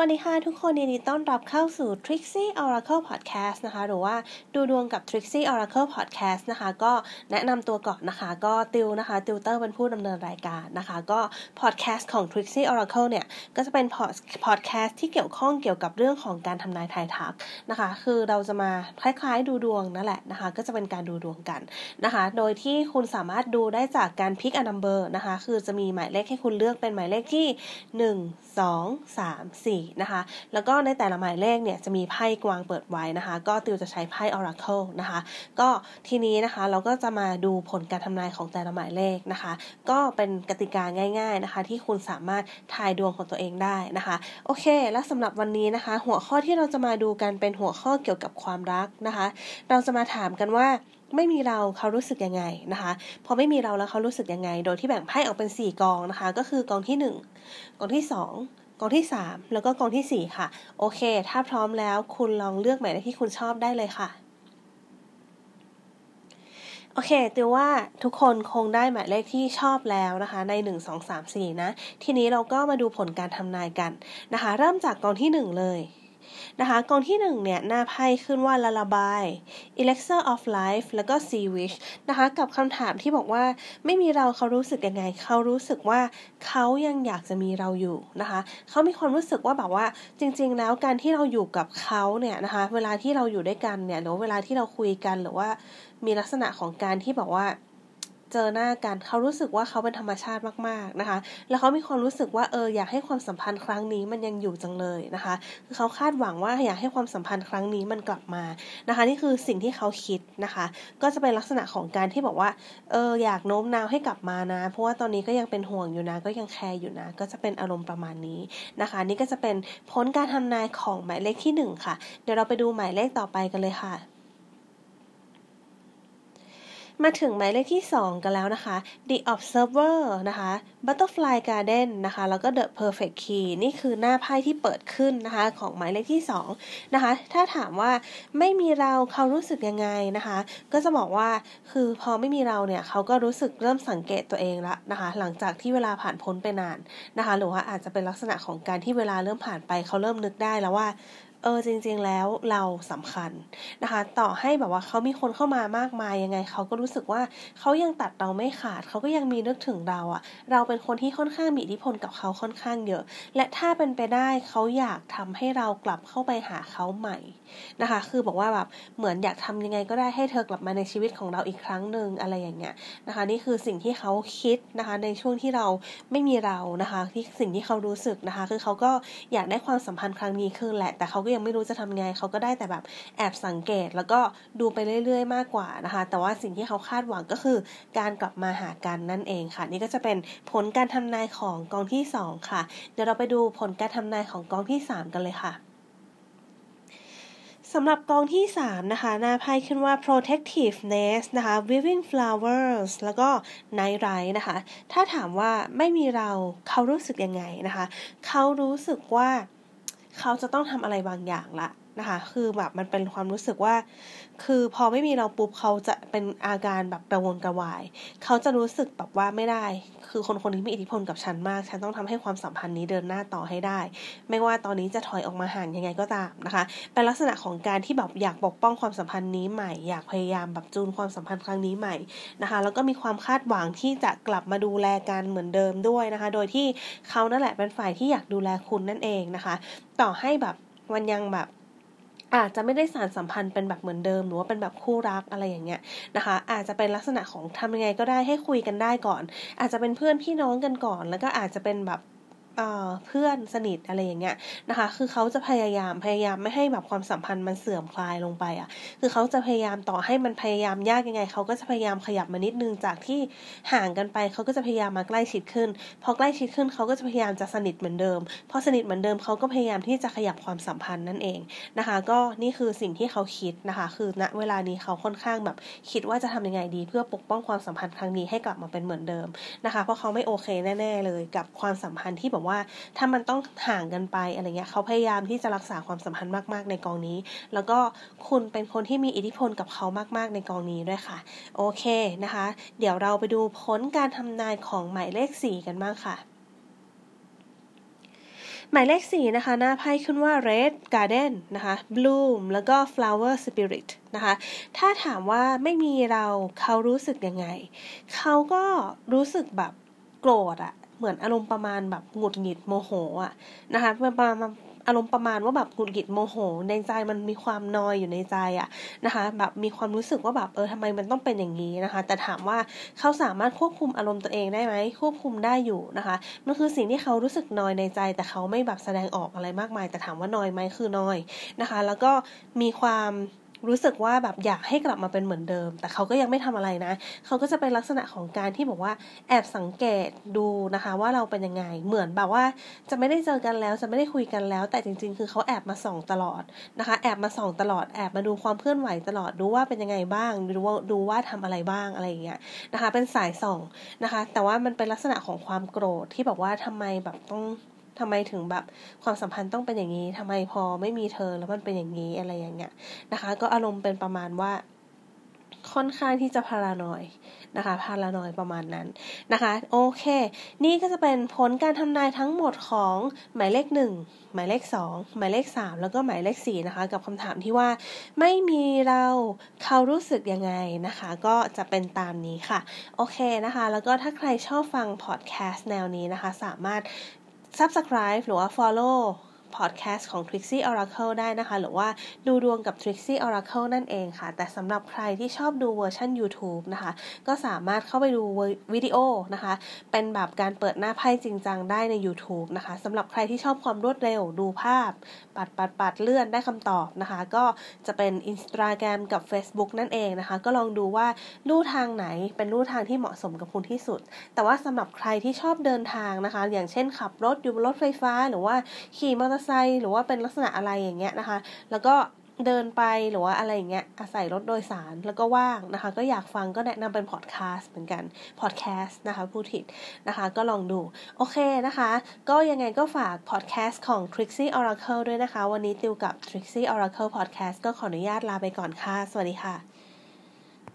วัสดีค่ะทุกคนยินดีต้อนรับเข้าสู่ Trixie Oracle Podcast นะคะ หรือว่าดูดวงกับ Trixie Oracle Podcast นะคะ ก็แนะนำตัวก่อนนะคะ ก็ติวนะคะ ติวเตอร์เป็นผู้ดำเนินรายการนะคะ ก็ podcast ของ Trixie Oracle เนี่ย ก็จะเป็น podcast ที่เกี่ยวข้องเกี่ยวกับเรื่องของการทำนายทายทักนะคะ คือเราจะมาคล้ายๆ ดูดวงนั่นแหละนะคะ ก็จะเป็นการดูดวงกันนะคะ โดยที่คุณสามารถดูได้จากการ pick a number นะคะ คือจะมีหมายเลขให้คุณเลือกเป็นหมายเลขที่ 1 2 3 4นะคะ แล้วก็ในแต่ละหมายเลขเนี่ยจะมีไพ่กวางเปิดไว้นะคะ ก็ติวจะใช้ไพ่ Oracle นะคะ ก็ทีนี้นะคะเราก็จะมาดูผลการทำนายของแต่ละหมายเลขนะคะ ก็เป็นกติกาง่าย ๆนะคะ ที่คุณสามารถทายดวงของตัวเองได้นะคะ โอเค และสำหรับวันนี้นะคะ หัวข้อที่เราจะมาดูกันเป็นหัวข้อเกี่ยวกับความรักนะคะ เราจะมาถามกันว่าไม่มีเราเขารู้สึกยังไงนะคะพอไม่มีเราแล้วเขารู้สึกยังไง โดยที่แบ่งไพ่ออกเป็น 4 กองนะคะ ก็คือกองที่ 1 กองที่ 2 กองที่ 3 แล้วก็กองที่ 4 ค่ะ โอเค ถ้าพร้อมแล้วคุณลองเลือกหมายเลขที่คุณชอบได้เลยค่ะ โอเคติวว่าทุกคนคงได้หมายเลขที่ชอบแล้วนะคะ ใน 1 2 3 4 นะ ทีนี้เราก็มาดูผลการทำนายกันนะคะ เริ่มจากกองที่ 1 เลย นะคะกองที่1เนี่ยหน้าไพ่ขึ้นว่าลาลาบาย Elixir of Life แล้วก็ Sea Wish นะคะกับคำถามที่บอกว่าไม่มีเราเขารู้สึกยังไง เขารู้สึกว่าเขายังอยากจะมีเราอยู่นะคะเขามีความรู้สึกว่าแบบว่าจริง ๆ แล้วการที่เราอยู่กับเขาเนี่ยนะคะเวลาที่เราอยู่ด้วยกันเนี่ยหรือเวลาที่เราคุยกันหรือว่ามีลักษณะของการที่บอกว่า เจอหน้ากันเขารู้สึกว่าเขาเป็นธรรมชาติมากๆนะคะ แล้วเขามีความรู้สึกว่าเอออยากให้ความสัมพันธ์ครั้งนี้มันยังอยู่จังเลยนะคะคือเขาคาดหวังว่าอยากให้ความสัมพันธ์ครั้งนี้มันกลับมานะคะ นี่คือสิ่งที่เขาคิดนะคะ ก็จะเป็นลักษณะของการที่บอกว่าเอออยากโน้มน้าวให้กลับมานะ เพราะว่าตอนนี้ก็ยังเป็นห่วงอยู่นะ ก็ยังแคร์อยู่นะ ก็จะเป็นอารมณ์ประมาณนี้นะคะ นี่ก็จะเป็นผลการทำนายของหมายเลขที่ 1 ค่ะ เดี๋ยวเราไปดูหมายเลขต่อไปกันเลยค่ะ มาถึงหมายเลขที่ 2 กันแล้วนะคะ The Observer นะคะ Butterfly Garden นะคะ แล้วก็ The Perfect Key นี่คือหน้าไพ่ที่เปิดขึ้นนะคะ ของหมายเลขที่ 2 นะคะ ถ้าถามว่าไม่มีเราเขารู้สึกยังไงนะคะ ก็จะบอกว่าคือพอไม่มีเราเนี่ยเขาก็รู้สึกเริ่มสังเกตตัวเองละนะคะ หลังจากที่เวลาผ่านพ้นไปนานนะคะ หรือว่าอาจจะเป็นลักษณะของการที่เวลาเริ่มผ่านไปเขาเริ่มนึกได้แล้วว่า เออจริง ๆ แล้วเราสำคัญนะคะ ต่อให้แบบว่าเขามีคนเข้ามามากมายยังไงเขาก็รู้สึกว่าเขายังตัดเราไม่ขาดเขาก็ยังมีนึกถึงเราอะเราเป็นคนที่ค่อนข้างมีอิทธิพลกับเขาค่อนข้างเยอะ และถ้าเป็นไปได้เขาอยากทำให้เรากลับเข้าไปหาเขาใหม่นะคะ คือบอกว่าแบบเหมือนอยากทำยังไงก็ได้ให้เธอกลับมาในชีวิตของเราอีกครั้งหนึ่งอะไรอย่างเงี้ยนะคะ นี่คือสิ่งที่เขาคิดนะคะ ในช่วงที่เราไม่มีเรานะคะ ที่สิ่งที่เขารู้สึกนะคะ คือเขาก็อยากได้ความสัมพันธ์ครั้งนี้คืนแหละแต่เขาก็ยังไม่รู้จะทำไงเขาก็ได้แต่แบบแอบสังเกตแล้วก็ดูไปเรื่อย ๆ มากกว่านะคะ แต่ว่าสิ่งที่เขาคาดหวังก็คือ การกลับมาหากันนั่นเองค่ะ นี่ก็จะเป็นผลการทำนายของกองที่ 2 ค่ะ เดี๋ยวเราไปดูผลการทำนายของกองที่ 3 กันเลยค่ะสำหรับกองที่ 3 นะคะ หน้าไพ่ขึ้นว่า protectiveness นะคะ weaving flowers แล้วก็ night light นะคะ ถ้าถามว่าไม่มีเราเขารู้สึกยังไงนะคะ เขารู้สึกว่า เขาจะต้องทำอะไรบางอย่างละ นะคะ คือแบบมันเป็นความรู้สึกว่า คือพอไม่มีเราปุ๊บเขาจะเป็นอาการแบบกระวนกระวาย เขาจะรู้สึกแบบว่าไม่ได้ คือคนคนนี้มีอิทธิพลกับฉันมาก ฉันต้องทำให้ความสัมพันธ์นี้เดินหน้าต่อให้ได้ ไม่ว่าตอนนี้จะถอยออกมาห่างยังไงก็ตามนะคะ เป็นลักษณะของการที่แบบอยากปกป้องความสัมพันธ์นี้ใหม่ อยากพยายามแบบจูนความสัมพันธ์ครั้งนี้ใหม่นะคะ แล้วก็มีความคาดหวังที่จะกลับมาดูแลกันเหมือนเดิมด้วยนะคะ โดยที่เขานั่นแหละเป็นฝ่ายที่อยากดูแลคุณนั่นเองนะคะ ต่อให้แบบมันยังแบบ อาจจะไม่ได้สารสัมพันธ์เป็นแบบเหมือนเดิม หรือว่าเป็นแบบคู่รักอะไรอย่างเงี้ยนะคะ อาจจะเป็นลักษณะของทำยังไงก็ได้ให้คุยกันได้ก่อน อาจจะเป็นเพื่อนพี่น้องกันก่อน แล้วก็อาจจะเป็นแบบ เพื่อนสนิทอะไรอย่างเงี้ยนะคะ คือเขาจะพยายามพยายามไม่ให้แบบความสัมพันธ์มันเสื่อมคลายลงไปอะ คือเขาจะพยายามต่อให้มันพยายามยากยังไงเขาก็จะพยายามขยับมานิดนึงจากที่ห่างกันไปเขาก็จะพยายามมาใกล้ชิดขึ้น พอใกล้ชิดขึ้นเขาก็จะพยายามจะสนิทเหมือนเดิม พอสนิทเหมือนเดิมเขาก็พยายามที่จะขยับความสัมพันธ์นั่นเองนะคะ ก็นี่คือสิ่งที่เขาคิดนะคะ คือณเวลานี้เขาค่อนข้างแบบคิดว่าจะทำยังไงดี เพื่อปกป้องความสัมพันธ์ครั้งนี้ให้กลับมาเป็นเหมือนเดิมนะคะ เพราะเขาไม่โอเคแน่ ๆ เลยกับความสัมพันธ์ที่แบบว่าถ้ามันต้องห่างกันไปอะไรเงี้ยเขาพยายามที่จะรักษาความสัมพันธ์มาก ๆ ในกองนี้ แล้วก็คุณเป็นคนที่มีอิทธิพลกับเขามาก ๆ ในกองนี้ด้วยค่ะ โอเคนะคะ เดี๋ยวเราไปดูผลการทำนายของหมายเลข 4 กันบ้างค่ะหมายเลขสี่นะคะ หน้าไพ่ขึ้นว่า red garden นะคะ bloom แล้วก็ flower spirit นะคะ ถ้าถามว่าไม่มีเราเขารู้สึกยังไง เขาก็รู้สึกแบบโกรธอะ เหมือนอารมณ์ประมาณแบบหงุดหงิดโมโหอะนะคะประมาณอารมณ์ประมาณว่าแบบหงุดหงิดโมโห ในใจมันมีความนอยอยู่ในใจอะนะคะ แบบมีความรู้สึกว่าแบบเออทำไมมันต้องเป็นอย่างนี้นะคะ แต่ถามว่าเขาสามารถควบคุมอารมณ์ตัวเองได้ไหมควบคุมได้อยู่นะคะมันคือสิ่งที่เขารู้สึกนอยในใจ แต่เขาไม่แบบแสดงออกอะไรมากมาย แต่ถามว่านอยไหมคือนอยนะคะ แล้วก็มีความ รู้สึกว่าแบบอยากให้กลับมาเป็นเหมือนเดิม แต่เขาก็ยังไม่ทำอะไรนะ เขาก็จะเป็นลักษณะของการที่บอกว่าแอบสังเกตดูนะคะ ว่าเราเป็นยังไง เหมือนแบบว่าจะไม่ได้เจอกันแล้วจะไม่ได้คุยกันแล้ว แต่จริง ๆ คือเขาแอบมาส่องตลอดนะคะ แอบมาส่องตลอดแอบมาดูความเคลื่อนไหวตลอดดูว่าเป็นยังไงบ้างดูว่าดูว่าทำอะไรบ้างอะไรอย่างเงี้ยนะคะ เป็นสายส่องนะคะ แต่ว่ามันเป็นลักษณะของความโกรธที่แบบว่าทำไมแบบต้อง ทำไมถึงแบบความสัมพันธ์ต้องเป็นอย่างนี้ทำไมพอไม่มีเธอแล้วมันเป็นอย่างนี้อะไรอย่างเงี้ยนะคะ ก็อารมณ์เป็นประมาณว่าค่อนข้างที่จะพารานอยนะคะ พารานอยประมาณนั้นนะคะ โอเค นี่ก็จะเป็นผลการทำนายทั้งหมดของหมายเลขหนึ่งหมายเลขสองหมายเลขสามแล้วก็หมายเลขสี่นะคะ กับคำถามที่ว่าไม่มีเราเขารู้สึกยังไงนะคะ ก็จะเป็นตามนี้ค่ะ โอเคนะคะ แล้วก็ถ้าใครชอบฟังพอดแคสต์แนวนี้นะคะ สามารถ subscribe หรือว่า follow พอดแคสต์ของ Trixie Oracle ได้นะคะ หรือว่าดูดวงกับ Trixie Oracle นั่นเองค่ะ แต่สำหรับใครที่ชอบดูเวอร์ชัน YouTube นะคะ ก็สามารถเข้าไปดูวิดีโอนะคะ เป็นแบบการเปิดหน้าไพ่จริงจังได้ใน YouTube นะคะสำหรับใครที่ชอบความรวดเร็วดูภาพ ปัดปัดปัดเลื่อนได้คำตอบนะคะ ก็จะเป็น Instagram กับ Facebook นั่นเองนะคะ ก็ลองดูว่าลู่ทางไหนเป็นลู่ทางที่เหมาะสมกับคุณที่สุด แต่ว่าสำหรับใครที่ชอบเดินทางนะคะ อย่างเช่นขับรถอยู่บนรถไฟฟ้าหรือว่าขี่มอเตอร์ไซค์หรือว่าเป็นลักษณะอะไรอย่างเงี้ยนะคะ แล้วก็เดินไปหรือว่าอะไรอย่างเงี้ยอาศัยรถโดยสารแล้วก็ว่างนะคะ ก็อยากฟังก็แนะนำเป็นพอดแคสต์เหมือนกันพอดแคสต์นะคะผู้ผิดนะคะ ก็ลองดู โอเคนะคะ ก็ยังไงก็ฝากพอดแคสต์ของ Trixie Oracle ด้วยนะคะ วันนี้ติวกับ Trixie Oracle Podcast ก็ขออนุญาตลาไปก่อนค่ะ สวัสดีค่ะ